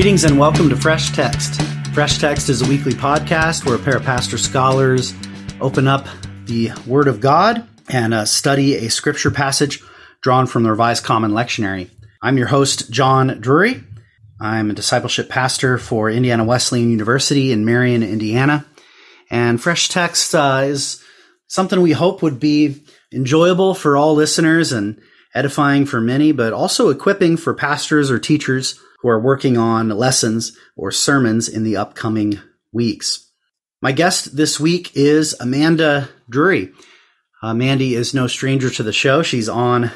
Greetings and welcome to Fresh Text. Fresh Text is a weekly podcast where a pair of pastor scholars open up the Word of God and uh, study a scripture passage drawn from the Revised Common Lectionary. I'm your host, John Drury. I'm a discipleship pastor for Indiana Wesleyan University in Marion, Indiana. And Fresh Text uh, is something we hope would be enjoyable for all listeners and edifying for many, but also equipping for pastors or teachers who are working on lessons or sermons in the upcoming weeks. My guest this week is Amanda Drury. Uh, Mandy is no stranger to the show. She's on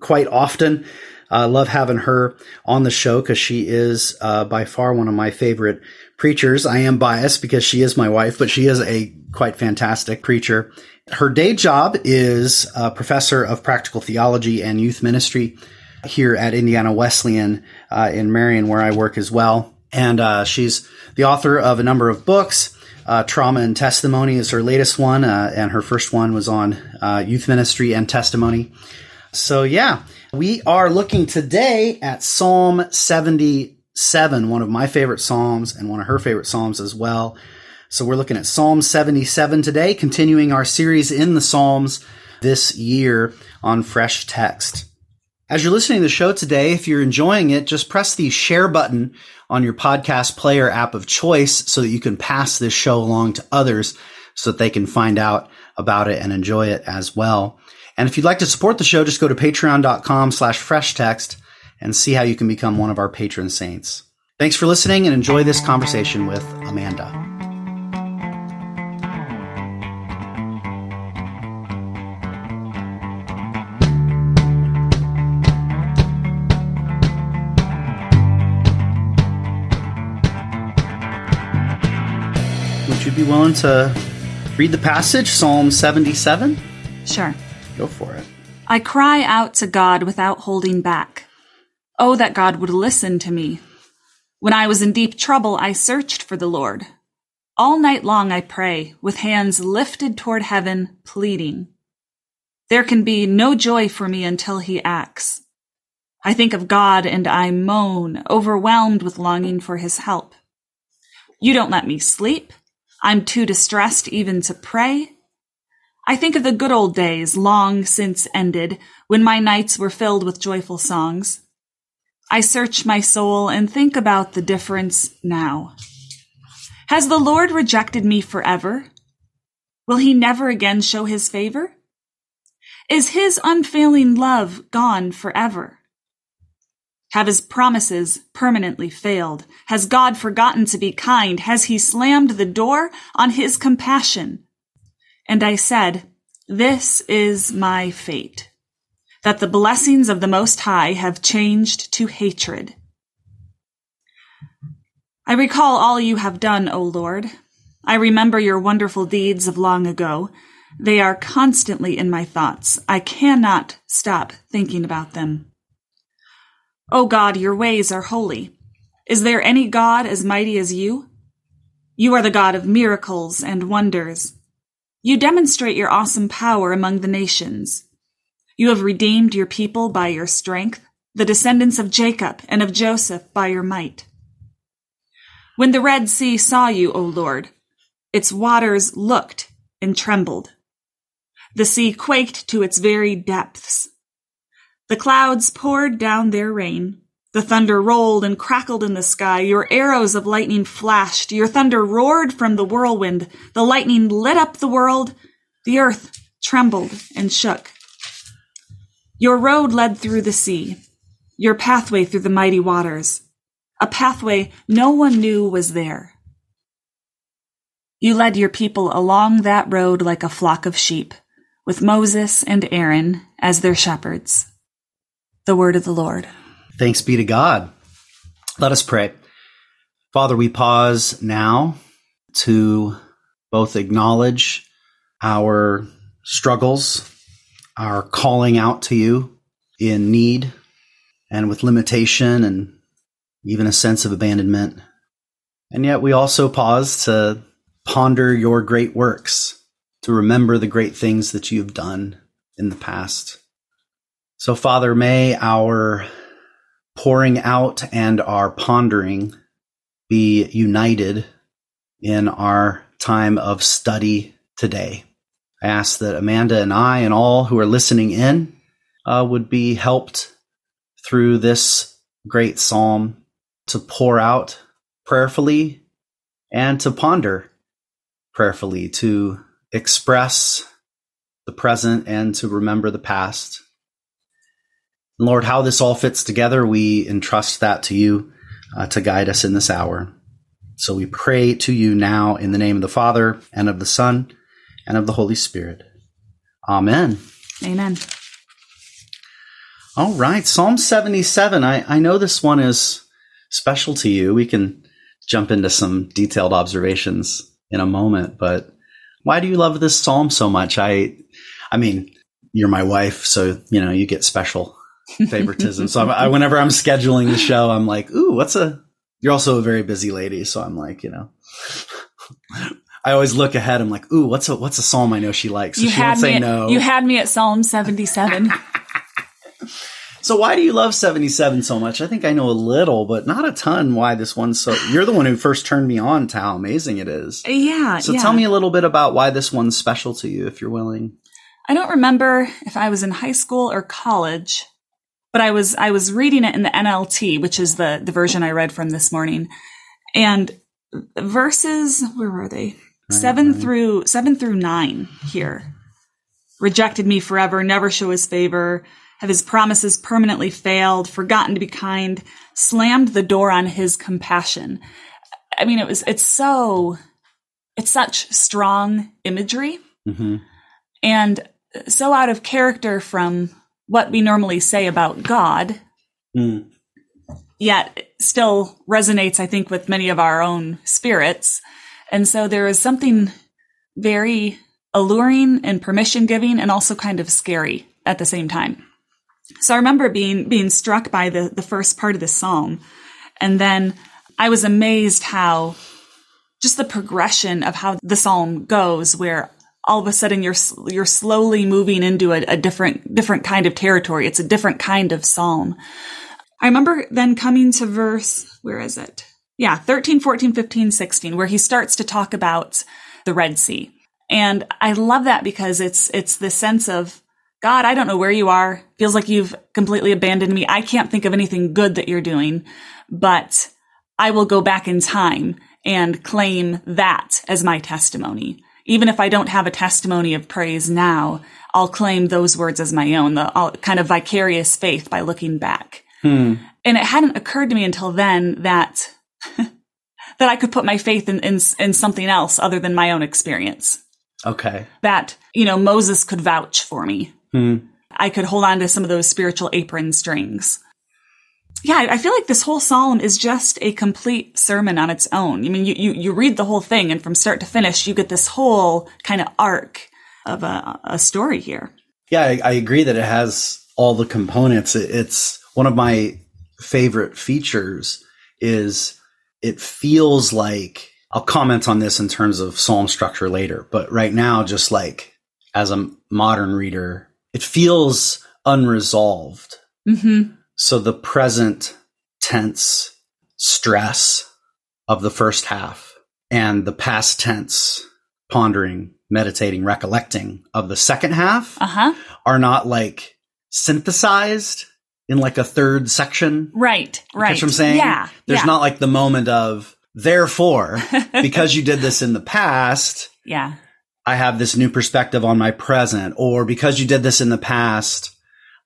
quite often. I uh, love having her on the show because she is uh, by far one of my favorite preachers. I am biased because she is my wife, but she is a quite fantastic preacher. Her day job is a professor of practical theology and youth ministry here at Indiana Wesleyan uh, in Marion, where I work as well. And uh, she's the author of a number of books. Uh, Trauma and Testimony is her latest one, uh, and her first one was on uh, youth ministry and testimony. So, yeah, we are looking today at Psalm 77, one of my favorite Psalms and one of her favorite Psalms as well. So, we're looking at Psalm 77 today, continuing our series in the Psalms this year on Fresh Text. As you're listening to the show today, if you're enjoying it, just press the share button on your podcast player app of choice so that you can pass this show along to others so that they can find out about it and enjoy it as well. And if you'd like to support the show, just go to patreon.com slash fresh text and see how you can become one of our patron saints. Thanks for listening and enjoy this conversation with Amanda. Be willing to read the passage, Psalm 77? Sure. Go for it. I cry out to God without holding back. Oh, that God would listen to me. When I was in deep trouble, I searched for the Lord. All night long I pray, with hands lifted toward heaven, pleading. There can be no joy for me until he acts. I think of God and I moan, overwhelmed with longing for his help. You don't let me sleep. I'm too distressed even to pray. I think of the good old days long since ended when my nights were filled with joyful songs. I search my soul and think about the difference now. Has the Lord rejected me forever? Will he never again show his favor? Is his unfailing love gone forever? Have his promises permanently failed? Has God forgotten to be kind? Has he slammed the door on his compassion? And I said, This is my fate, that the blessings of the Most High have changed to hatred. I recall all you have done, O Lord. I remember your wonderful deeds of long ago. They are constantly in my thoughts. I cannot stop thinking about them. O God, your ways are holy. Is there any God as mighty as you? You are the God of miracles and wonders. You demonstrate your awesome power among the nations. You have redeemed your people by your strength, the descendants of Jacob and of Joseph by your might. When the Red Sea saw you, O Lord, its waters looked and trembled. The sea quaked to its very depths. The clouds poured down their rain. The thunder rolled and crackled in the sky. Your arrows of lightning flashed. Your thunder roared from the whirlwind. The lightning lit up the world. The earth trembled and shook. Your road led through the sea. Your pathway through the mighty waters. A pathway no one knew was there. You led your people along that road like a flock of sheep, with Moses and Aaron as their shepherds. The word of the Lord. Thanks be to God. Let us pray. Father, we pause now to both acknowledge our struggles, our calling out to you in need and with limitation and even a sense of abandonment. And yet we also pause to ponder your great works, to remember the great things that you've done in the past. So, Father, may our pouring out and our pondering be united in our time of study today. I ask that Amanda and I and all who are listening in uh, would be helped through this great psalm to pour out prayerfully and to ponder prayerfully, to express the present and to remember the past. Lord, how this all fits together, we entrust that to you uh, to guide us in this hour. So we pray to you now in the name of the Father and of the Son and of the Holy Spirit. Amen. Amen. All right, Psalm 77. I, I know this one is special to you. We can jump into some detailed observations in a moment, but why do you love this psalm so much? I, I mean, you're my wife, so you know you get special favoritism. so I, whenever I'm scheduling the show, I'm like, ooh, what's a? You're also a very busy lady, so I'm like, you know. I always look ahead. I'm like, ooh, what's a what's a psalm I know she likes? So you she had won't say me. At, no. You had me at Psalm 77. So why do you love 77 so much? I think I know a little, but not a ton why this one's so you're the one who first turned me on to how amazing it is. yeah. So yeah. tell me a little bit about why this one's special to you if you're willing. I don't remember if I was in high school or college, but I was I was reading it in the NLT, which is the the version I read from this morning. And verses where were they? Right, 7 right. through 7 through 9 here. Rejected me forever, never show his favor, have his promises permanently failed, forgotten to be kind, slammed the door on his compassion. I mean, it was it's so it's such strong imagery hmm and so out of character from what we normally say about God, Mm. yet still resonates, I think, with many of our own spirits. And so there is something very alluring and permission giving and also kind of scary at the same time. So I remember being, being struck by the, the first part of the psalm. And then I was amazed how just the progression of how the psalm goes, where all of a sudden you're you're slowly moving into a, a, different different kind of territory. It's a different kind of psalm. I remember then coming to verse where is it? Yeah, 13, 14, 15, 16 where he starts to talk about the Red Sea. And I love that because it's it's the sense of God, I don't know where you are. Feels like you've completely abandoned me. I can't think of anything good that you're doing, but I will go back in time and claim that as my testimony. Even if I don't have a testimony of praise now, I'll claim those words as my own, the I'll, kind of vicarious faith by looking back. Hmm. And it hadn't occurred to me until then that that I could put my faith in, in in something else other than my own experience. Okay. That you know Moses could vouch for me. Hmm. I could hold on to some of those spiritual apron strings. Yeah, I feel like this whole psalm is just a complete sermon on its own. I mean, you, you, you read the whole thing and from start to finish, you get this whole kind of arc of a, a story here. Yeah, I, I agree that it has all the components. It, it's one of my favorite features is it feels like I'll comment on this in terms of psalm structure later, but right now, just like as a modern reader, it feels unresolved. Mm-hmm. So the present tense stress of the first half and the past tense pondering, meditating, recollecting of the second half Uh huh. are not like synthesized in like a third section. Right. Right. Catch what I'm saying? Yeah. There's yeah. not like the moment of, therefore, because you did this in the past, Yeah. I have this new perspective on my present, or because you did this in the past,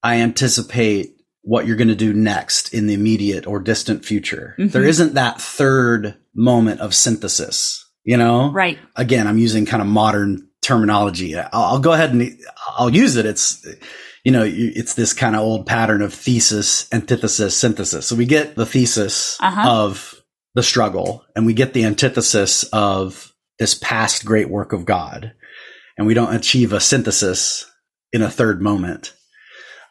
I anticipate what you're going to do next in the immediate or distant future. Mhm. There isn't that third moment of synthesis, you know? Right. Again, I'm using kind of modern terminology. I'll, I'll go ahead and I'll use it. It's, you know, it's this kind of old pattern of thesis, antithesis, synthesis. So we get the thesis Uh-huh. of the struggle and we get the antithesis of this past great work of God. And we don't achieve a synthesis in a third moment,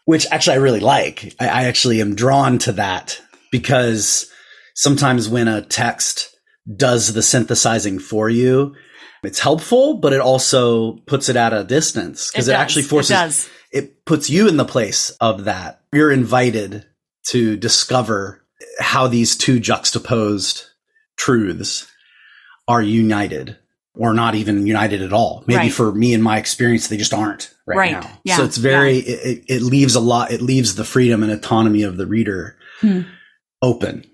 which actually I really like. I, I actually am drawn to that because sometimes when a text does the synthesizing for you, it's helpful, but it also puts it at a distance because it, does. actually forces It it puts you in the place of that. You're invited to discover how these two juxtaposed truths are united or not even united at all. Maybe Right. for me and my experience, they just aren't right, Right. now. Yeah. So it's very, it, it- it leaves a lot, it leaves the freedom and autonomy of the reader Hmm. open,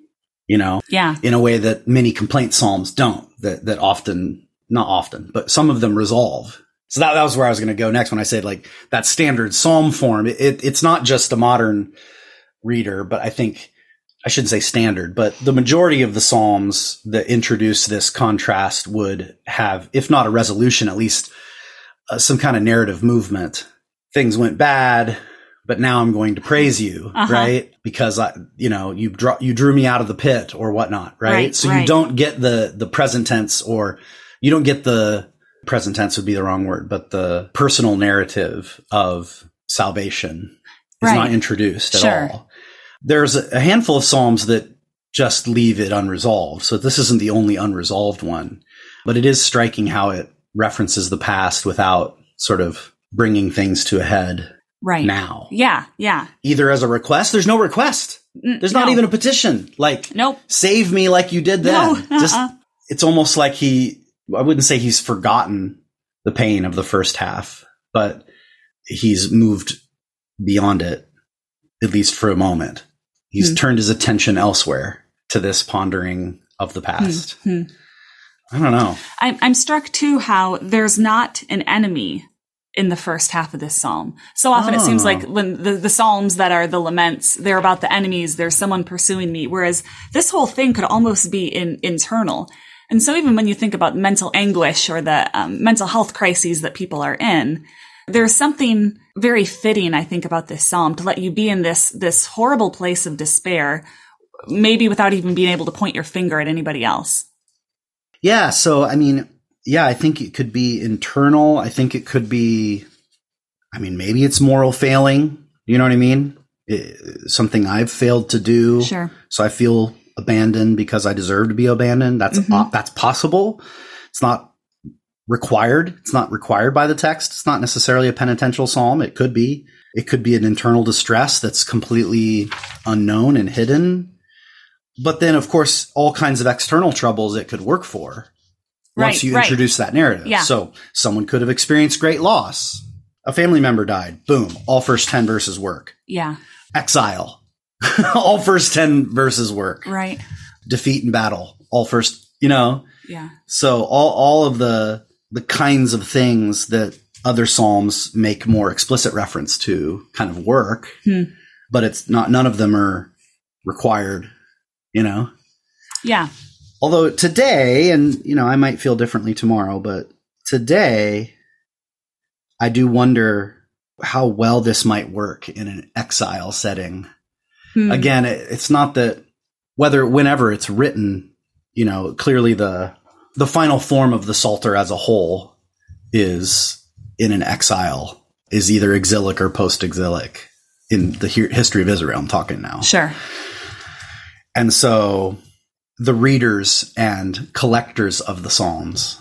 you know, Yeah. in a way that many complaint psalms don't, that, that often, not often, but some of them resolve. So that, that was where I was going to go next when I said like that standard psalm form. It, it, it's not just a modern reader, but I think I shouldn't say standard, but the majority of the psalms that introduce this contrast would have, if not a resolution, at least uh, some kind of narrative movement. Things went bad, but now I'm going to praise you, Uh-huh. right? Because I, you know, you draw, you drew me out of the pit or whatnot, right? Right, so you don't get the, the present tense or you don't get the present tense would be the wrong word, but the personal narrative of salvation is Right. not introduced at Sure. all. There's a handful of Psalms that just leave it unresolved. So this isn't the only unresolved one, but it is striking how it references the past without sort of bringing things to a head Right. now. Yeah. Yeah. Either as a request, there's no request. N- There's not even a petition. Like, Nope. save me like you did then. No, uh-uh. Just, uh-uh. it's almost like he, I wouldn't say he's forgotten the pain of the first half, but he's moved beyond it, at least for a moment. He's Hmm. turned his attention elsewhere to this pondering of the past. Hmm. I don't know. I'm, I'm struck too how there's not an enemy in the first half of this psalm. So often it seems Oh. like when the, the psalms that are the laments, they're about the enemies, there's someone pursuing me, whereas this whole thing could almost be in, internal. And so even when you think about mental anguish or the um, mental health crises that people are in, there's something very fitting, I think, about this psalm to let you be in this, this horrible place of despair, maybe without even being able to point your finger at anybody else. Yeah. So, I mean, yeah, I think it could be internal. I think it could be, I mean, maybe it's moral failing. You know what I mean? It- something I've failed to do. Sure. So I feel abandoned because I deserve to be abandoned. That's, Mhm. uh, that's possible. It's not required. It's not required by the text. It's not necessarily a penitential psalm. It could be. It could be an internal distress that's completely unknown and hidden. But then, of course, all kinds of external troubles it could work for once Right, you right. introduce that narrative. Yeah. So someone could have experienced great loss. A family member died. Boom. All first 10 verses work. Yeah. Exile. all first 10 verses work. Right. Defeat and battle. All first, you know. Yeah. So all all of the the kinds of things that other psalms make more explicit reference to kind of work, Hmm. but it's not none of them are required, you know. Yeah. Although today, and you know, I might feel differently tomorrow, but today, I do wonder how well this might work in an exile setting. Hmm. Again, it, it's not that whether whenever it's written, you know, clearly the the final form of the Psalter as a whole is in an exile, is either exilic or post exilic in the hi- history of Israel. I'm talking now. Sure. And so the readers and collectors of the Psalms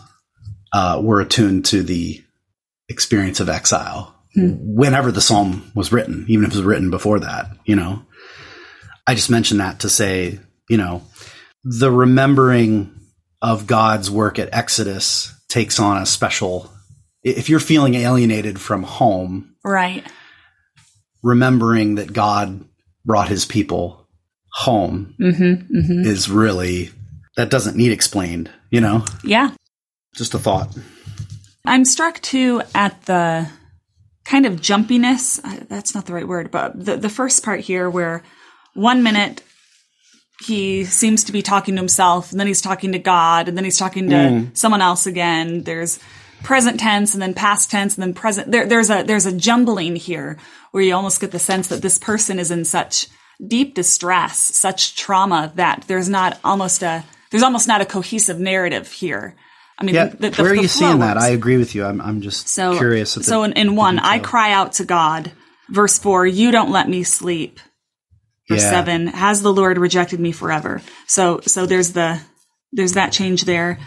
uh, were attuned to the experience of exile whenever the Psalm was written, even if it was written before that, you know. I just mentioned that to say, you know, the remembering of God's work at Exodus takes on a special, if you're feeling alienated from home, Right. remembering that God brought his people home Mm-hmm. Mm-hmm. is really that doesn't need explained, you know? Yeah. Just a thought. I'm struck too at the kind of jumpiness. That's not the right word, but the, the first part here where one minute he seems to be talking to himself and then he's talking to God and then he's talking to mm. someone else again. There's present tense and then past tense and then present. There, there's a, there's a jumbling here where you almost get the sense that this person is in such deep distress, such trauma that there's not almost a, there's almost not a cohesive narrative here. I mean, Yeah, the, the, where are you seeing that? I agree with you. I'm I'm just So curious. the- so in, in one, I cry out to God. Verse four, you don't let me sleep. Verse Yeah. seven, has the Lord rejected me forever? So so there's the there's that change there.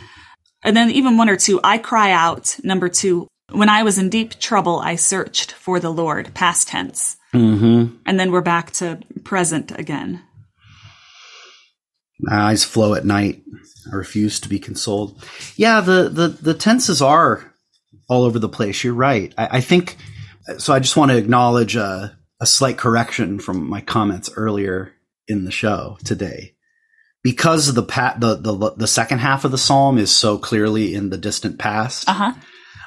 And then even one or two, I cry out. Number two, when I was in deep trouble, I searched for the Lord. Past tense. Mm-hmm. And then we're back to present again. My eyes flow at night. I refuse to be consoled. Yeah, the, the, the tenses are all over the place. You're right. I, I think so. I just want to acknowledge a, a slight correction from my comments earlier in the show today. Because the, pa- the the the second half of the psalm is so clearly in the distant past, Uh huh.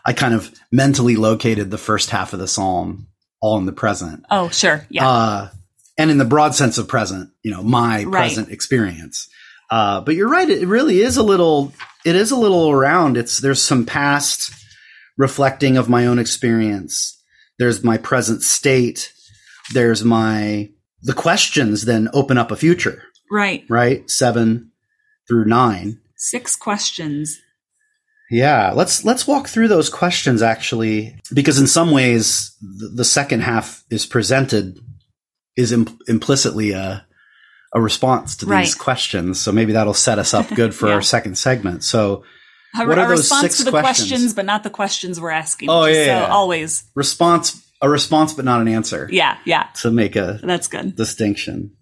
I kind of mentally located the first half of the psalm all in the present. Oh, sure. Yeah. Uh, and in the broad sense of present, you know, my Right. present experience. Uh, but you're right. It really is a little, it is a little around. It's, there's some past reflecting of my own experience. There's my present state. There's my, the questions then open up a future, right. right? Seven through nine. Six questions. Yeah, let's let's walk through those questions actually, because in some ways the, the second half is presented is im- implicitly a a response to these Right. questions. So maybe that'll set us up good for Yeah. our second segment. So What are a those response six to the questions? questions? but not the questions we're asking. Oh, yeah, uh, So yeah. always. response a response but not an answer Yeah. Yeah. to make a That's good. distinction.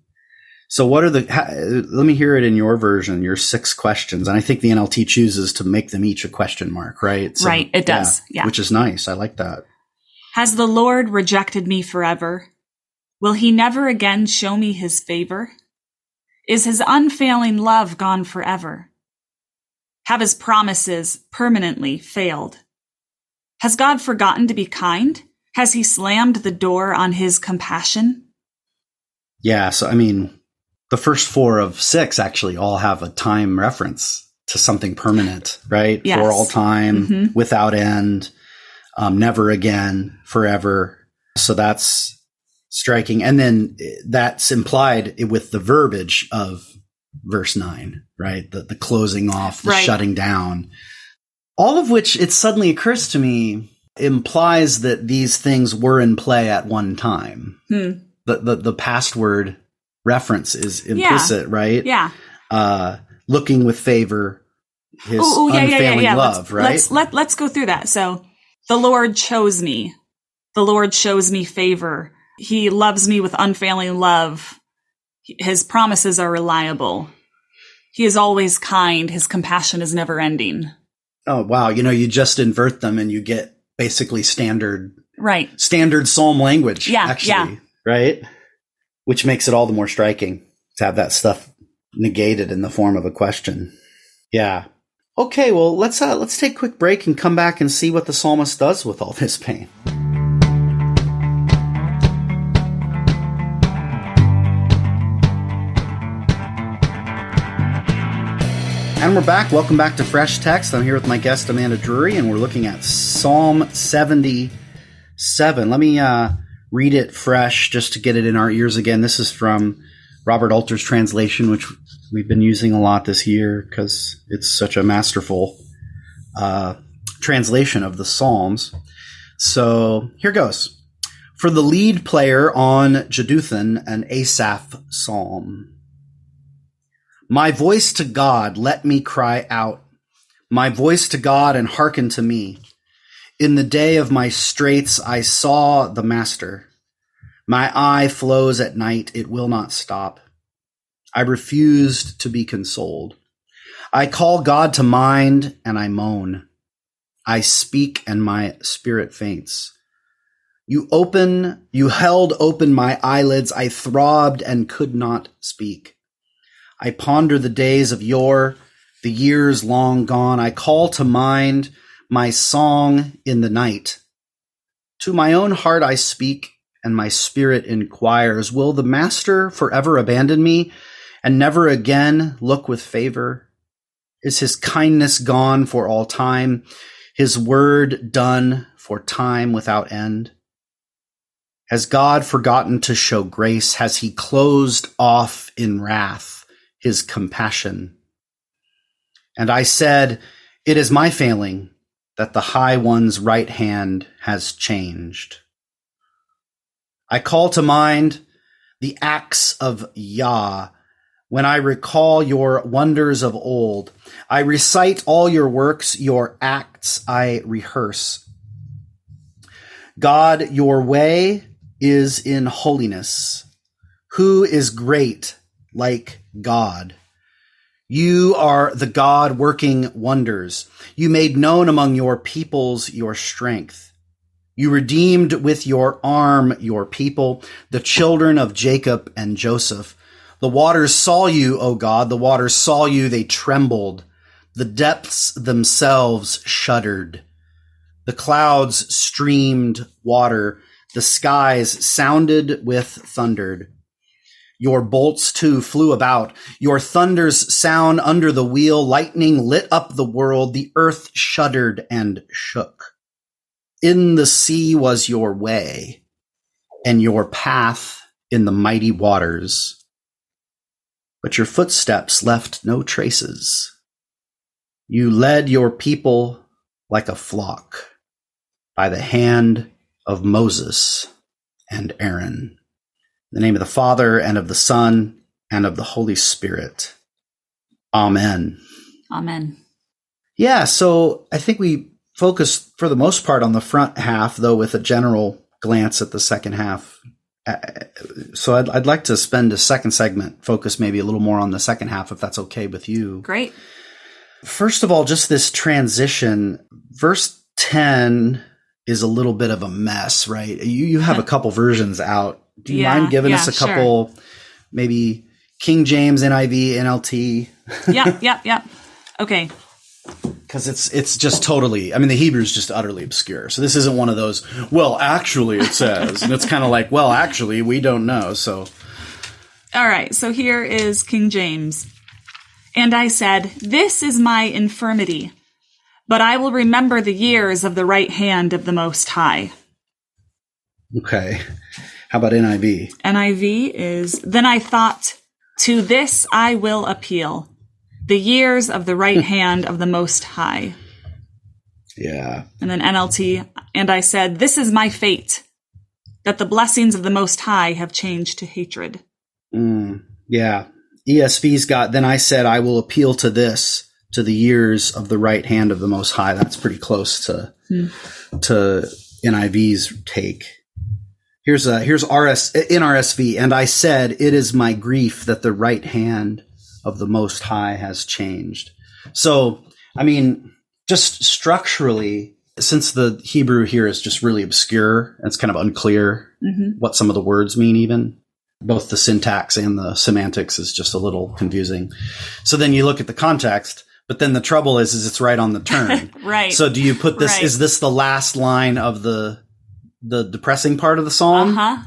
So what are the ha, let me hear it in your version, your six questions. And I think the NLT chooses to make them each a question mark, right? So, Right, it does, yeah. Which is nice. I like that. Has the Lord rejected me forever? Will he never again show me his favor? Is his unfailing love gone forever? Have his promises permanently failed? Has God forgotten to be kind? Has he slammed the door on his compassion? Yeah, so I mean, the first four of six actually all have a time reference to something permanent, right? Yes. For all time, Mhm. without end, um, never again, forever. So that's striking. And then eh, that's implied with the verbiage of verse nine, right? The, the closing off, the Right. shutting down. All of which it suddenly occurs to me implies that these things were in play at one time Hmm. the, the, the past word reference is implicit, right? Yeah. Uh, looking with favor, his Ooh, ooh, yeah, yeah, unfailing yeah, yeah. love, let's, right? Let's let let's go through that. So the Lord chose me. The Lord shows me favor. He loves me with unfailing love. His promises are reliable. He is always kind. His compassion is never ending. oh, wow. You know, you just invert them and you get basically standard, Right. standard Psalm language. Yeah, actually, yeah. right? Which makes it all the more striking to have that stuff negated in the form of a question. Yeah. Okay, well, let's uh, let's take a quick break and come back and see what the psalmist does with all this pain. And we're back. Welcome back to Fresh Text. I'm here with my guest Amanda Drury, and we're looking at Psalm 77. Let me uh, read it fresh just to get it in our ears again. This is from Robert Alter's translation, which we've been using a lot this year because it's such a masterful uh, translation of the Psalms. So here goes. For the lead player on Jeduthun, an Asaph psalm. My voice to God, let me cry out. My voice to God and hearken to me. In the day of my straits, I saw the Master. My eye flows at night, it will not stop. I refused to be consoled. I call God to mind and I moan. I speak and my spirit faints. You open, you held open my eyelids. I throbbed and could not speak. I ponder the days of yore, the years long gone. I call to mind my song in the night. To my own heart I speak, and my spirit inquires, Will the Master forever abandon me and never again look with favor? Is his kindness gone for all time, his word done for time without end? Has God forgotten to show grace? Has he closed off in wrath his compassion? And I said, It is my failing that the High One's right hand has changed. I call to mind the acts of Yah when I recall your wonders of old. I recite all your works, your acts I rehearse. God, your way is in holiness? Who is great like God? You are the God working wonders. You made known among your peoples your strength. You redeemed with your arm your people, the children of Jacob and Joseph. The waters saw you, O God. The waters saw you. They trembled. The depths themselves shuddered. The clouds streamed water. The skies sounded with thundered. Your bolts too flew about. Your thunders sound under the wheel. Lightning lit up the world. The earth shuddered and shook. In the sea was your way and your path in the mighty waters. But your footsteps left no traces. You led your people like a flock by the hand of Moses and Aaron. The name of the Father and of the Son and of the Holy Spirit. Amen. Amen. Yeah, so I think we focused for the most part on the front half, though, with a general glance at the second half. Uh, so I'd, I'd like to spend a second segment focus maybe a little more on the second half, if that's okay with you. Great. First of all, just this transition. Verse 10 is a little bit of a mess, right? You, you have a couple versions out. Do you Yeah, mind giving yeah, us a sure. couple, maybe King James, NIV, NLT? Yep, yep, yep. Okay. Because it's it's just totally. I mean, the Hebrew is just utterly obscure. So this isn't one of those. Well, actually, it says, and it's kind of like, well, actually, we don't know. So All right, so here is King James. And I said, This is my infirmity, but I will remember the years of the right hand of the Most High. okay, how about NIV? NIV is, Then I thought, To this I will appeal, the years of the right hand of the Most High. Yeah, And then NLT, and I said, This is my fate, that the blessings of the Most High have changed to hatred. mm, yeah. ESV's got. Then I said, I will appeal to this, to the years of the right hand of the Most High. That's pretty close to to NIV's take. Here's a here's RS in RSV, and I said, "It is my grief that the right hand of the Most High has changed." So, I mean, just structurally, since the Hebrew here is just really obscure, it's kind of unclear mm-hmm. what some of the words mean, even both the syntax and the semantics is just a little confusing. So then you look at the context, but then the trouble is, is it's right on the turn. Right. So do you put this? Right. Is this the last line of the the depressing part of the song, Uh huh.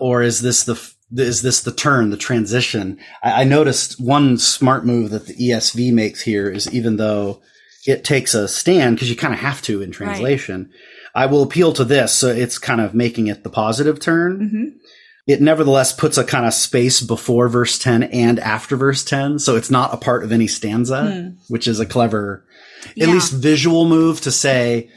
or is this the is this the turn, the transition? I, I noticed one smart move that the ESV makes here is even though it takes a stand because you kind of have to in translation. I will appeal to this, so it's kind of making it the positive turn. hmm It nevertheless puts a kind of space before verse 10 and after verse 10. So it's not a part of any stanza, which is a clever, at Yeah. least visual move to say,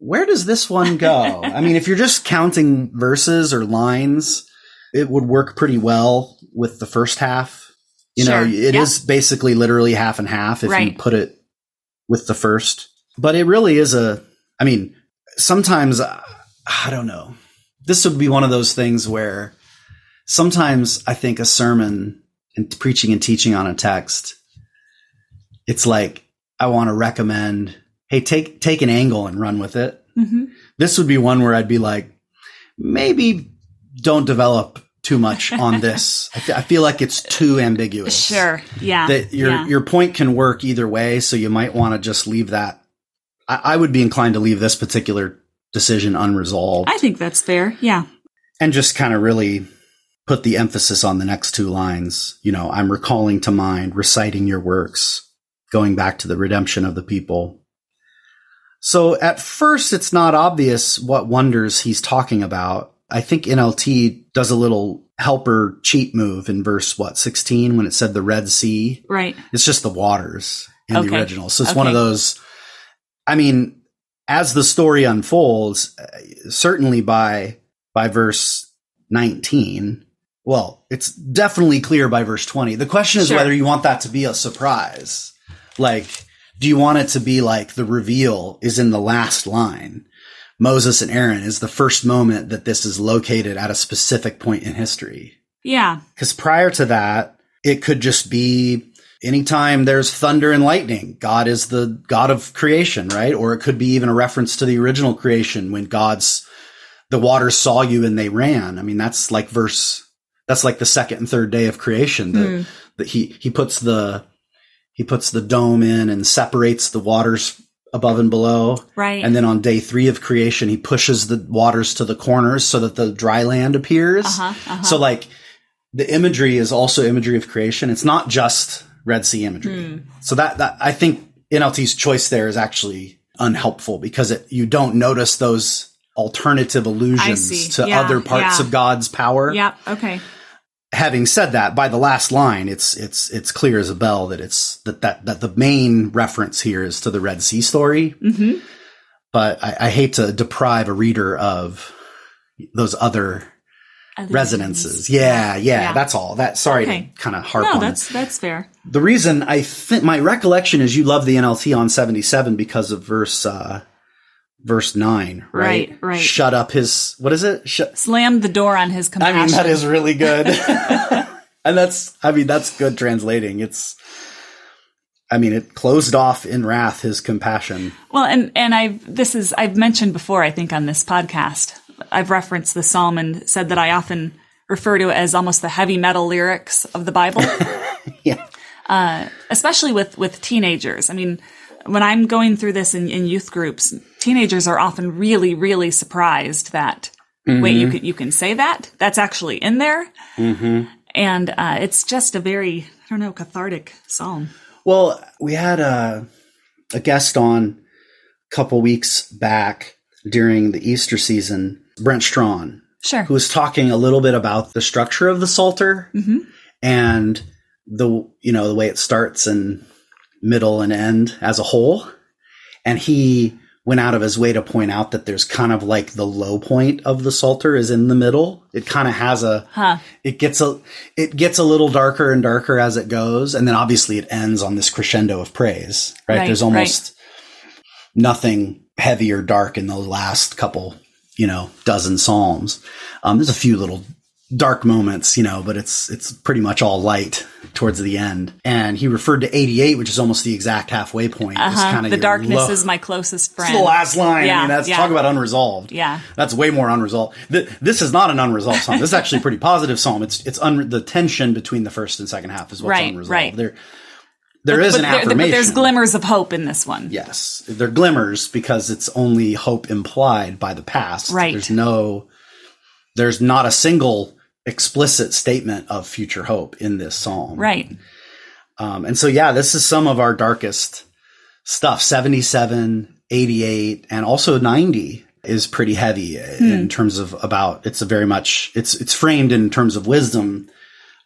where does this one go? I mean, if you're just counting verses or lines, it would work pretty well with the first half. You know, Sure. it is basically literally half and half if you put it with the first. But it really is a, I mean, sometimes, uh, I don't know. This would be one of those things where sometimes I think a sermon and preaching and teaching on a text, it's like I want to recommend, hey, take take an angle and run with it. hmm This would be one where I'd be like, maybe don't develop too much on this. I, fe- I feel like it's too ambiguous. Sure. Yeah. That your yeah. your point can work either way, so you might want to just leave that. I, I would be inclined to leave this particular decision unresolved I think that's fair. Yeah. and just kind of really put the emphasis on the next two lines. You know, I'm recalling to mind, reciting your works, going back to the redemption of the people. So at first, it's not obvious what wonders he's talking about. I think NLT does a little helper cheat move in verse, what, 16 when it said the Red Sea. Right. It's just the waters in the original. So it's one of those. I mean, as the story unfolds, uh, certainly by by verse 19, well, it's definitely clear by verse 20. The question is Sure. whether you want that to be a surprise. Like, do you want it to be like the reveal is in the last line? Moses and Aaron is the first moment that this is located at a specific point in history. Yeah. Because prior to that, it could just be anytime there's thunder and lightning, God is the God of creation, right? Or it could be even a reference to the original creation when God's, the waters saw you and they ran. I mean, that's like verse, that's like the second and third day of creation that, Hmm. that he, he puts the, he puts the dome in and separates the waters above and below. Right. And then on day three of creation, he pushes the waters to the corners so that the dry land appears. Uh-huh, uh-huh. So like the imagery is also imagery of creation. It's not just Red Sea imagery. Hmm. So that, that I think NLT's choice there is actually unhelpful because it, you don't notice those alternative allusions to Yeah, other parts yeah. of God's power. yeah. Okay. Having said that, by the last line, it's it's it's clear as a bell that it's that that that the main reference here is to the Red Sea story. Mm-hmm. But I, I hate to deprive a reader of those other resonances. Yeah, yeah, Yeah. that's all. That sorry Okay. to kind of harp No, on that's that's fair. the reason I think my recollection is you love the NLT on 77 because of verse uh verse 9, right? Right, right. Shut up his what is it? Shut Slammed the door on his compassion I mean that is really good. and that's I mean that's good translating. It's I mean it closed off in wrath his compassion. Well, and and I've this is I've mentioned before. I think on this podcast, I've referenced the psalm and said that I often refer to it as almost the heavy metal lyrics of the Bible, Yeah. Uh, especially with with teenagers. I mean, when I'm going through this in, in youth groups, teenagers are often really really surprised that wait you mm-hmm. can you can say that that's actually in there, mm-hmm. and uh, it's just a very I don't know cathartic psalm. Well, we had a a guest on a couple weeks back during the Easter season, Brent Strawn, Sure. who was talking a little bit about the structure of the Psalter mm-hmm. and the you know the way it starts and middle and end as a whole. And he went out of his way to point out that there's kind of like the low point of the Psalter is in the middle. It kind of has a Huh. it gets a it gets a little darker and darker as it goes, and then obviously it ends on this crescendo of praise. Right? Right, There's almost nothing heavy or dark in the last couple, you know, dozen psalms. Um, there's a few little dark moments, you know, but it's it's pretty much all light towards the end. And he referred to 88, which is almost the exact halfway point. Uh-huh. kind of The darkness is my closest it's friend. the last line. I Yeah, mean, that's yeah. talk about unresolved. Yeah. that's way more unresolved. Th- this is not an unresolved psalm. This is actually a pretty positive psalm. It's it's un- the tension between the first and second half is what's Right, unresolved. right. There, there is but, an there- affirmation. but there's glimmers of hope in this one. Yes, they're glimmers because it's only hope implied by the past. Right. There's no, there's not a single explicit statement of future hope in this psalm. Right. Um, and so, yeah, this is some of our darkest stuff. 77, 88, and also 90 is pretty heavy in terms of about, it's a very much, it's, it's framed in terms of wisdom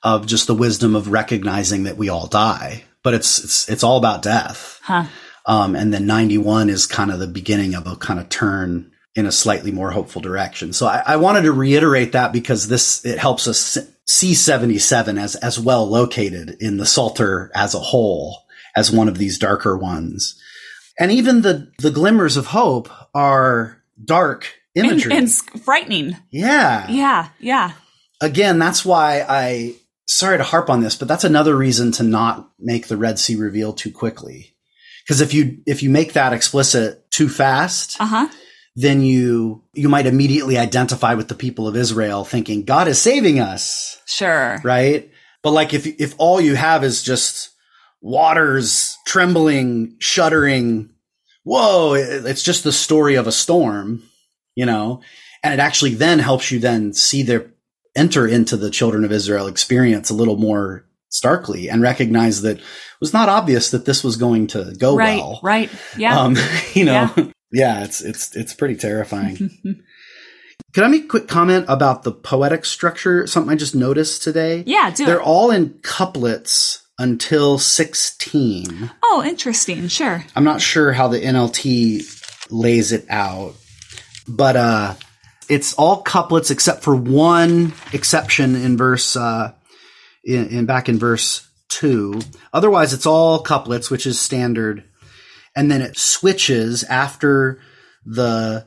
of just the wisdom of recognizing that we all die, but it's, it's, it's all about death. Huh. Um, and then 91 is kind of the beginning of a kind of turn in a slightly more hopeful direction. So I, I wanted to reiterate that because this, it helps us see 77 as, as well located in the Psalter as a whole as one of these darker ones. And even the, the glimmers of hope are dark imagery. and s- frightening. yeah. Yeah. Yeah. Again, that's why I, sorry to harp on this, but that's another reason to not make the Red Sea reveal too quickly. Because if you, if you make that explicit too fast, Uh huh. Then you you might immediately identify with the people of Israel thinking God is saving us, Sure. right? But like if if all you have is just waters trembling, shuddering, whoa, it's just the story of a storm, you know? And it actually then helps you then see their enter into the children of Israel experience a little more starkly and recognize that it was not obvious that this was going to go right. well. Right. Yeah. Um, you know, Yeah. Yeah. it's it's it's pretty terrifying. Could I make a quick comment about the poetic structure? Something I just noticed today. yeah. Do They're it. all in couplets until sixteen. Oh, interesting. Sure. I'm not sure how the NLT lays it out, but uh, it's all couplets except for one exception in verse uh, in, in back in verse two. Otherwise, it's all couplets, which is standard, and then it switches after the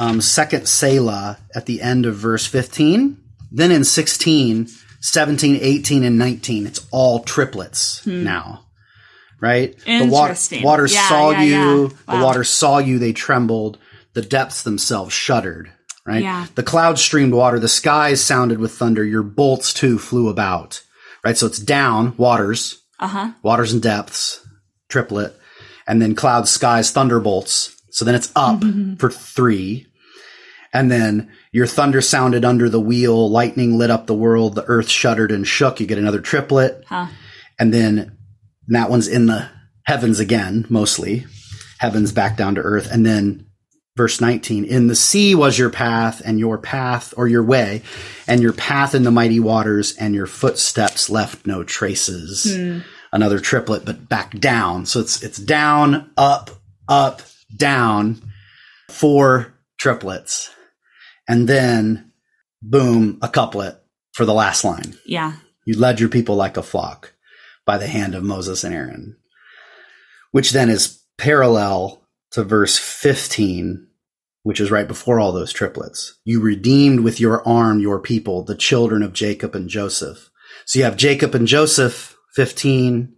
um, second Selah at the end of verse 15. Then in 16, 17, 18, and 19, it's all triplets now. Right? The water, water Yeah, saw yeah, you. yeah. The water saw you. They trembled. The depths themselves shuddered. Right? Yeah. The clouds streamed water. The skies sounded with thunder. Your bolts too flew about. Right? So it's down, waters, Uh huh. waters and depths, triplet, and then clouds, skies, thunderbolts. So then it's up mm-hmm. for three. And then your thunder sounded under the wheel, lightning lit up the world, the earth shuddered and shook. You get another triplet. Huh. And then that one's in the heavens again, mostly. Heavens back down to earth. And then verse 19, in the sea was your path and your path or your way and your path in the mighty waters and your footsteps left no traces. Hmm. Another triplet, but back down. So it's, it's down, up, up, down, four triplets. And then boom, a couplet for the last line. Yeah. You led your people like a flock by the hand of Moses and Aaron, which then is parallel to verse 15, which is right before all those triplets. You redeemed with your arm your people, the children of Jacob and Joseph. So you have Jacob and Joseph, 15,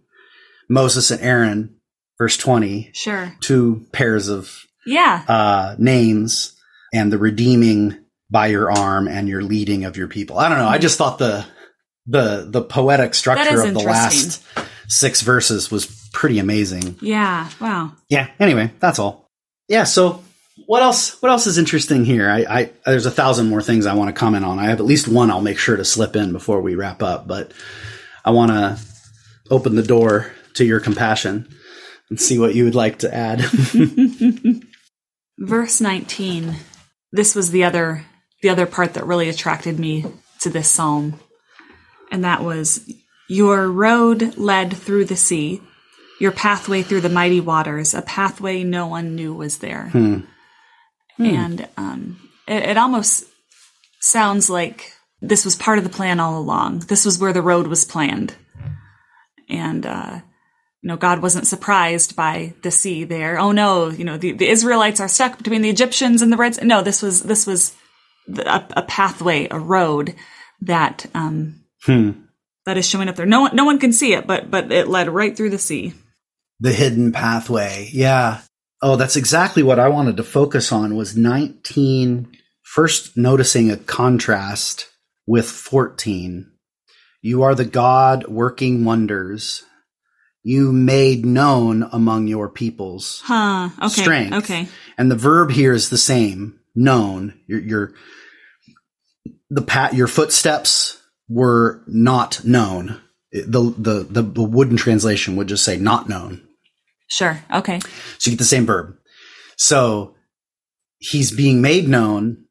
Moses and Aaron, verse 20, Sure. two pairs of Yeah. uh, names and the redeeming by your arm and your leading of your people. I don't know. I just thought the the the poetic structure of the last six verses was pretty amazing. Yeah. Wow. Yeah. Anyway, that's all. Yeah. So what else? What else is interesting here? I, I there's a thousand more things I want to comment on. I have at least one I'll make sure to slip in before we wrap up, but I want to open the door to your compassion and see what you would like to add. Verse 19. This was the other the other part that really attracted me to this psalm. And that was your road led through the sea, your pathway through the mighty waters, a pathway no one knew was there. And um, it, it almost sounds like this was part of the plan all along. This was where the road was planned. And uh, you know, God wasn't surprised by the sea there. Oh no, you know, the, the Israelites are stuck between the Egyptians and the Reds. No, this was, this was a, a pathway, a road that, um, Hmm. that is showing up there. No one, no one can see it, but, but it led right through the sea. The hidden pathway. Yeah. Oh, that's exactly what I wanted to focus on was 19 first noticing a contrast with 14. You are the God working wonders. You made known among your peoples. Huh. Okay. Strength. Okay. And the verb here is the same. Known. Your, your, the pat, your footsteps were not known. The, the, the, the wooden translation would just say not known. Sure. Okay. So you get the same verb. So he's being made known,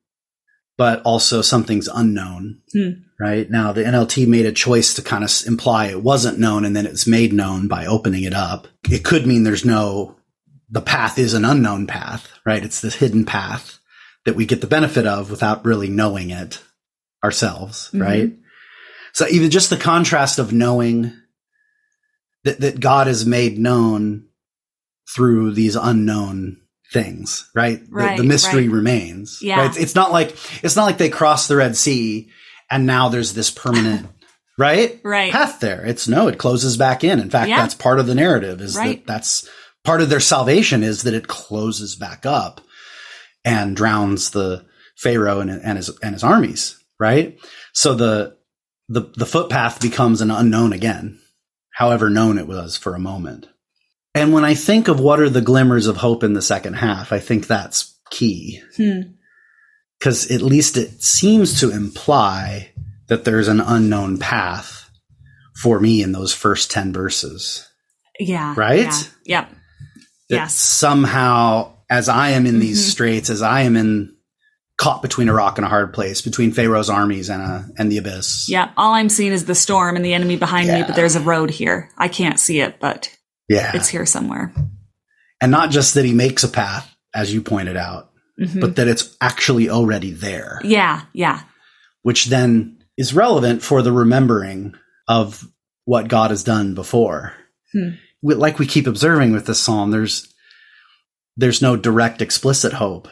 but also something's unknown. Hmm. Right now, the NLT made a choice to kind of imply it wasn't known and then it's made known by opening it up. It could mean there's no, the path is an unknown path, right? It's this hidden path that we get the benefit of without really knowing it ourselves, Mhm. right? So even just the contrast of knowing that, that God is made known through these unknown things, right? The- the, mystery right. remains. Yeah. Right? It's, it's not like it's not like they crossed the Red Sea and now there's this permanent right Right. path there. It's no, it closes back in. In fact, Yeah. that's part of the narrative is Right. that that's part of their salvation is that it closes back up and drowns the Pharaoh and, and his and his armies, right? So the the the footpath becomes an unknown again, however known it was for a moment. And when I think of what are the glimmers of hope in the second half, I think that's key Hmm. Because at least it seems to imply that there's an unknown path for me in those first 10 verses. Yeah. Right? Yeah. Yep. That Yes. Somehow, as I am in these Mhm. straits, as I am in caught between a rock and a hard place, between Pharaoh's armies and a, and the abyss. Yeah. All I'm seeing is the storm and the enemy behind me, but there's a road here. I can't see it, but Yeah. it's here somewhere. and not just that he makes a path, as you pointed out, Mhm. but that it's actually already there. yeah. Yeah. which then is relevant for the remembering of what God has done before. Hmm. Like we keep observing with this psalm, there's there's no direct explicit hope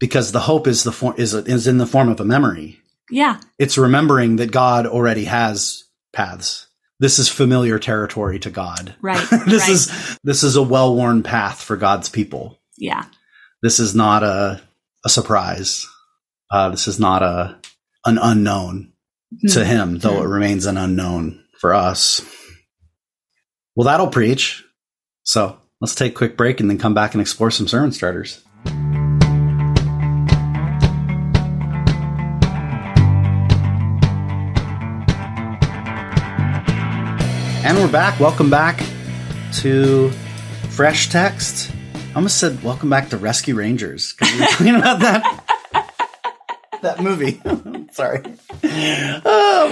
because the hope is the form is is in the form of a memory. Yeah. It's remembering that God already has paths. This is familiar territory to God. Right. this right. is this is a well-worn path for God's people. Yeah. This is not a a surprise. Uh, this is not a an unknown to Hmm. him, though it remains an unknown for us. Well, that'll preach. So let's take a quick break and then come back and explore some sermon starters. And we're back. Welcome back to Fresh Text. I almost said welcome back to Rescue Rangers because we were talking about that that movie. Sorry. Uh,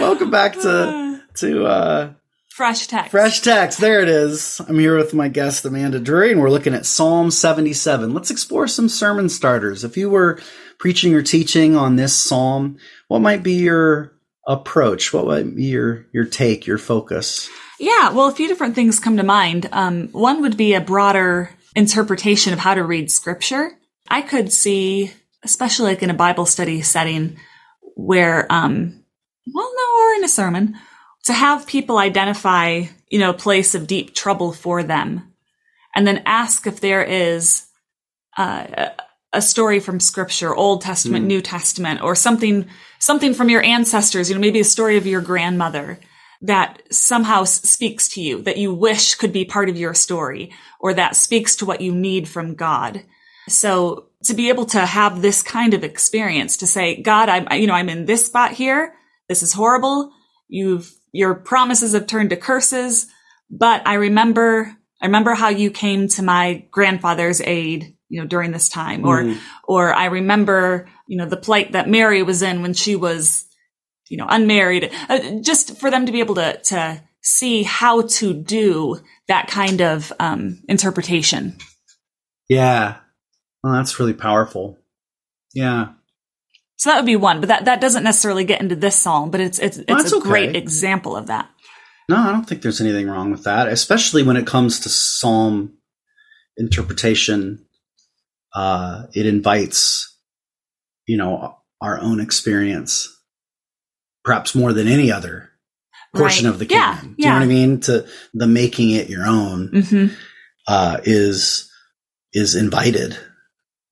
welcome back to to uh, Fresh text. Fresh Text. There it is. I'm here with my guest Amanda Drury, and we're looking at Psalm 77. Let's explore some sermon starters. If you were preaching or teaching on this psalm, what might be your approach? What might be your your take, your focus? Yeah, well, a few different things come to mind. Um, one would be a broader interpretation of how to read scripture. I could see, especially like in a Bible study setting, where, um, well, no, or in a sermon, to have people identify, you know, a place of deep trouble for them, and then ask if there is uh, a- a story from Scripture, Old Testament, New Testament, or something, something from your ancestors. You know, maybe a story of your grandmother that somehow speaks to you, that you wish could be part of your story, or that speaks to what you need from God. So to be able to have this kind of experience, to say, God, I'm, you know, I'm in this spot here. This is horrible. You've, your promises have turned to curses, but I remember, I remember how you came to my grandfather's aid, you know, during this time, or, Mhm. or I remember, you know, the plight that Mary was in when she was you know, unmarried, uh, just for them to be able to, to see how to do that kind of, um, interpretation. Yeah. Well, that's really powerful. Yeah. So that would be one, but that, that doesn't necessarily get into this song, but it's, it's, it's that's a okay. great example of that. No, I don't think there's anything wrong with that, especially when it comes to psalm interpretation. Uh, it invites, you know, our own experience, perhaps more than any other portion Right. of the Yeah, canon. Do you know what I mean? To the making it your own hmm uh, is is invited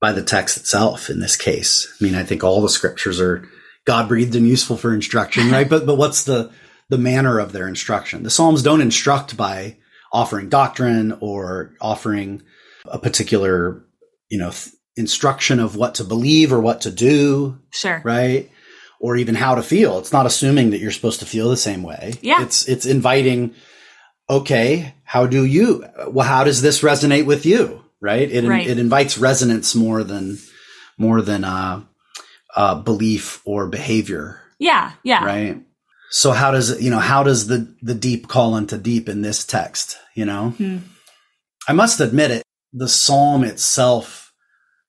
by the text itself. In this case, I mean, I think all the scriptures are God breathed and useful for instruction, right? but but what's the the manner of their instruction? The Psalms don't instruct by offering doctrine or offering a particular, you know, th- instruction of what to believe or what to do, Sure. right? Or even how to feel. It's not assuming that you're supposed to feel the same way. Yeah. It's it's inviting, okay, how do you well how does this resonate with you? Right? It Right. it invites resonance more than more than uh, uh belief or behavior, Yeah. Yeah. right? So how does you know how does the the deep call into deep in this text, you know? Hmm. I must admit it, the psalm itself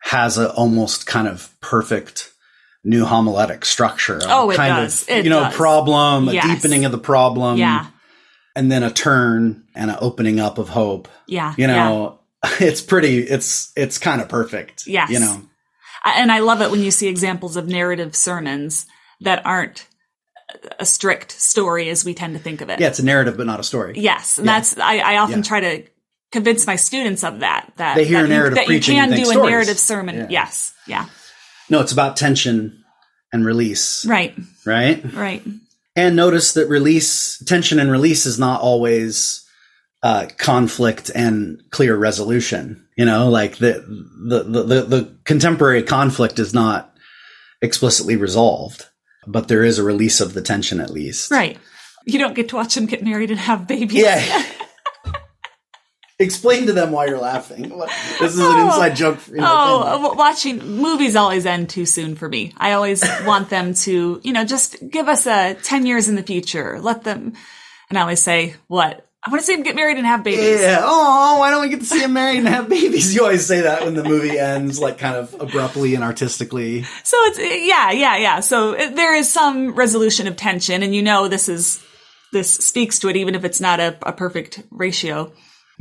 has a almost kind of perfect new homiletic structure. Oh, it kind does. Of, It you know, does. problem, a deepening of the problem, Yeah. and then a turn and an opening up of hope. Yeah. You yeah. know, it's pretty. It's it's kind of perfect. Yes. You know. And I love it when you see examples of narrative sermons that aren't a strict story as we tend to think of it. Yeah, it's a narrative, but not a story. Yes, and Yeah. that's I, I often Yeah. try to convince my students of that. That They hear that narrative you, that you can do a stories. narrative sermon. Yeah. Yes, yeah, No, it's about tension and release, right, right? right, And notice that release, tension and release is not always uh, conflict and clear resolution. You know, like the, the, the, the, the contemporary conflict is not explicitly resolved, but there is a release of the tension at least. right. You don't get to watch them get married and have babies. Yeah. Explain to them why you're laughing. This is an Oh. inside joke. For, you know, Oh, family. watching movies always end too soon for me. I always want them to, you know, just give us a 10 years in the future. Let them, and I always say, what? I want to see them get married and have babies. Yeah. Oh, why don't we get to see them married and have babies? You always say that when the movie ends, like kind of abruptly and artistically. So it's, yeah, yeah, yeah. So it, there is some resolution of tension and you know this is, this speaks to it even if it's not a, a perfect ratio.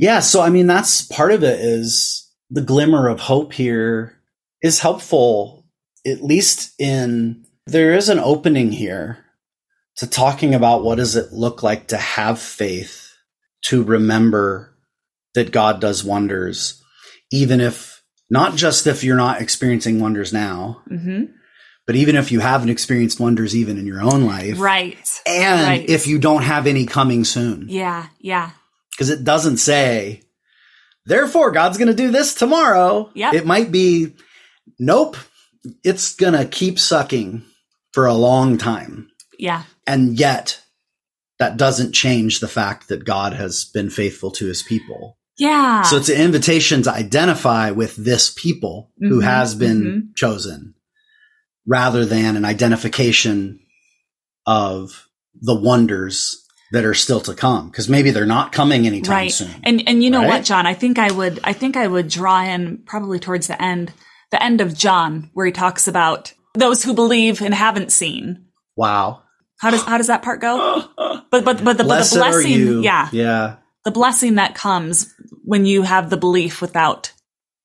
Yeah. So, I mean, that's part of it is the glimmer of hope here is helpful at least in there is an opening here to talking about what does it look like to have faith, to remember that God does wonders, even if not just if you're not experiencing wonders now, hmm but even if you haven't experienced wonders even in your own life. Right. And Right. if you don't have any coming soon. Yeah. Yeah. Because it doesn't say, therefore, God's going to do this tomorrow. Yep. It might be, nope, it's going to keep sucking for a long time. Yeah. And yet, that doesn't change the fact that God has been faithful to his people. Yeah. So it's an invitation to identify with this people who Mhm, has been mhm. chosen rather than an identification of the wonders that are still to come. Because maybe they're not coming anytime right. soon. And and you know Right? what, John? I think I would I think I would draw in probably towards the end, the end of John, where he talks about those who believe and haven't seen. wow. How does how does that part go? But but but the, but the blessing, yeah, Yeah. the blessing that comes when you have the belief without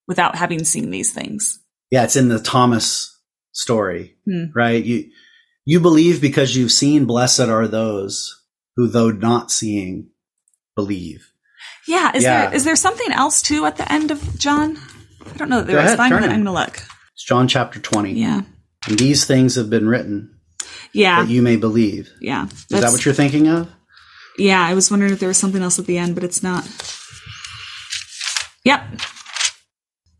without having seen these things. Yeah. It's in the Thomas story, Hmm. right? You, you believe because you've seen blessed are those who though not seeing believe. Yeah, is Yeah. there is there something else too at the end of John? I don't know that there Go is. ahead, I'm gonna, it. I'm gonna look. It's John chapter 20. Yeah, And these things have been written yeah, that you may believe. yeah. Is that what you're thinking of? Yeah, I was wondering if there was something else at the end, but it's not. Yep.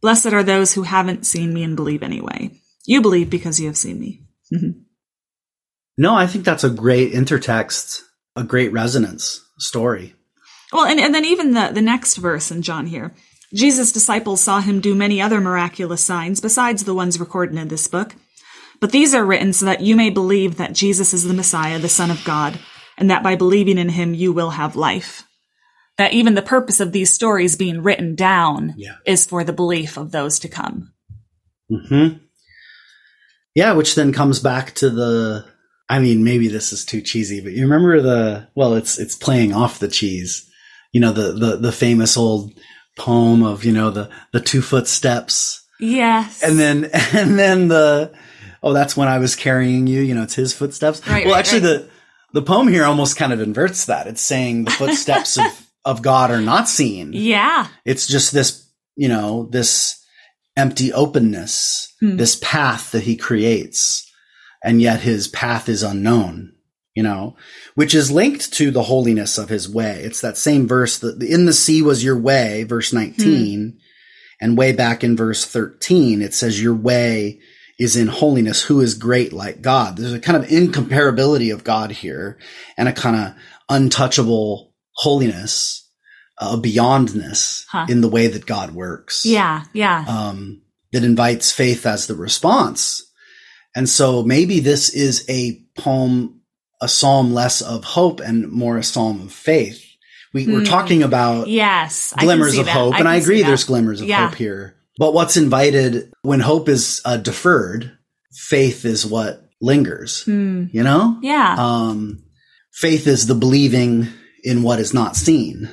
Blessed are those who haven't seen me and believe anyway. You believe because you have seen me. Mm-hmm. No, I think that's a great intertext, a great resonance story. Well, and, and then even the, the next verse in John here. Jesus' disciples saw him do many other miraculous signs besides the ones recorded in this book. But these are written so that you may believe that Jesus is the Messiah, the Son of God, and that by believing in him you will have life. That even the purpose of these stories being written down Yeah. is for the belief of those to come. hmm Yeah, which then comes back to the. I mean, maybe this is too cheesy, but you remember the? Well, it's it's playing off the cheese. You know the the the famous old poem of you know the the two foot steps, Yes. and then and then the. Oh, that's when I was carrying you. You know, it's his footsteps. Right, well, right, actually, right. the the poem here almost kind of inverts that. It's saying the footsteps of of God are not seen. yeah. It's just this, you know, this empty openness, Hmm. this path that he creates. And yet his path is unknown, you know, which is linked to the holiness of his way. It's that same verse that in the sea was your way, verse 19. And way back in verse 13, it says your way is in holiness. Who is great like God? There's a kind of incomparability of God here and a kind of untouchable holiness, a beyondness Huh. in the way that God works. Yeah. Yeah. Um, that invites faith as the response. And so maybe this is a poem, a psalm less of hope and more a psalm of faith. We, We're Hmm. talking about yes. Glimmers of that. hope, and I agree there's glimmers of Yeah. hope here. But what's invited when hope is uh, deferred, faith is what lingers. Hmm. You know, Yeah. um, faith is the believing in what is not seen,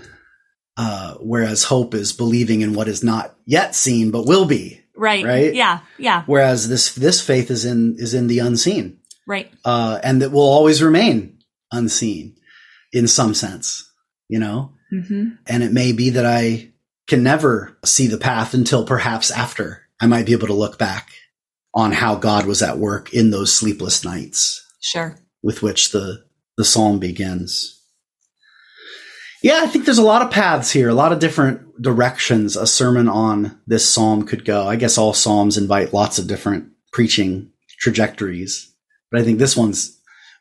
uh, whereas hope is believing in what is not yet seen but will be. Right. right? Yeah. Yeah. Whereas this this faith is in is in the unseen, Right. uh, and that will always remain unseen in some sense. You know, hmm and it may be that I can never see the path until perhaps after I might be able to look back on how God was at work in those sleepless nights Sure. with which the the psalm begins. Yeah, I think there's a lot of paths here, a lot of different directions a sermon on this psalm could go. I guess all psalms invite lots of different preaching trajectories, but I think this one's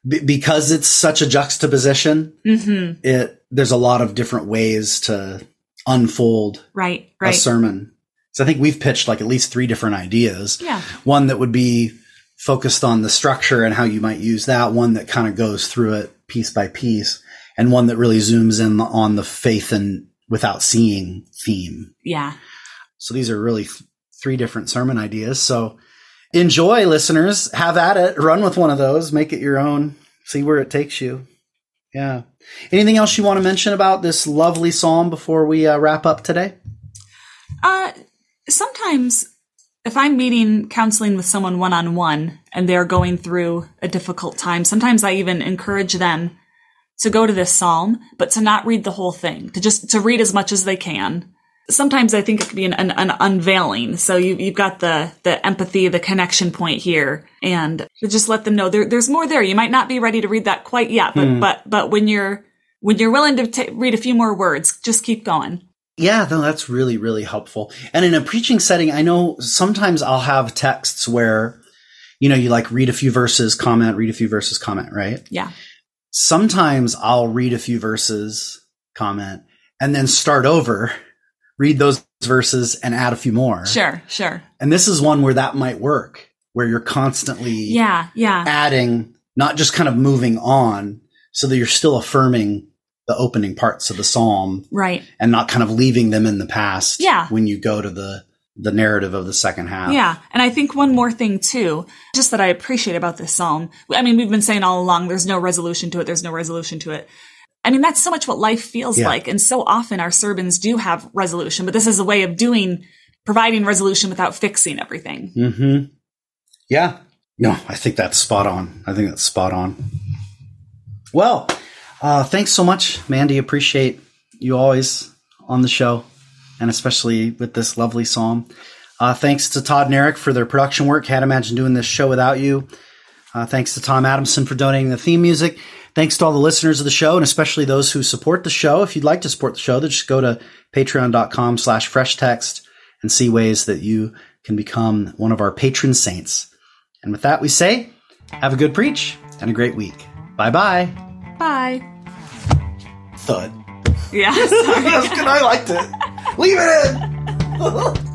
be- because it's such a juxtaposition. hmm It there's a lot of different ways to unfold Right. right. a sermon. So I think we've pitched like at least three different ideas Yeah. one that would be focused on the structure and how you might use that one that kind of goes through it piece by piece and one that really zooms in on the faith and without seeing theme. Yeah. so these are really th- three different sermon ideas. So enjoy listeners. Have at it. Run with one of those. Make it your own. See where it takes you. Yeah. Anything else you want to mention about this lovely psalm before we uh, wrap up today? Uh, sometimes if I'm meeting counseling with someone one on one and they're going through a difficult time, sometimes I even encourage them to go to this psalm, but to not read the whole thing, to just to read as much as they can. Sometimes I think it could be an, an, an unveiling. So you, you've got the the empathy, the connection point here, and just let them know there, there's more there. You might not be ready to read that quite yet, but hmm. but but when you're when you're willing to t- read a few more words, just keep going. Yeah, no, that's really, really helpful. And in a preaching setting, I know sometimes I'll have texts where, you know, you like read a few verses, comment, read a few verses, comment, right? Yeah. Sometimes I'll read a few verses, comment, and then start over, read those verses and add a few more. Sure, sure. And this is one where that might work, where you're constantly Yeah, yeah. adding, not just kind of moving on, so that you're still affirming the opening parts of the psalm Right. and not kind of leaving them in the past Yeah. when you go to the the narrative of the second half. Yeah. And I think one more thing too, just that I appreciate about this psalm. I mean, we've been saying all along, there's no resolution to it. There's no resolution to it. I mean, that's so much what life feels Yeah. like. And so often our sermons do have resolution, but this is a way of doing, providing resolution without fixing everything. Mm-hmm. Yeah. No, I think that's spot on. I think that's spot on. Well, uh, thanks so much, Mandy. Appreciate you always on the show, and especially with this lovely psalm. Uh, thanks to Todd and Eric for their production work. Can't imagine doing this show without you. Uh, thanks to Tom Adamson for donating the theme music. Thanks to all the listeners of the show, and especially those who support the show. If you'd like to support the show, then just go to patreon.com slash fresh text and see ways that you can become one of our patron saints. And with that, we say, have a good preach and a great week. Bye bye. Bye. Thud. Yeah. Sorry. That's. I liked it. Leave it in.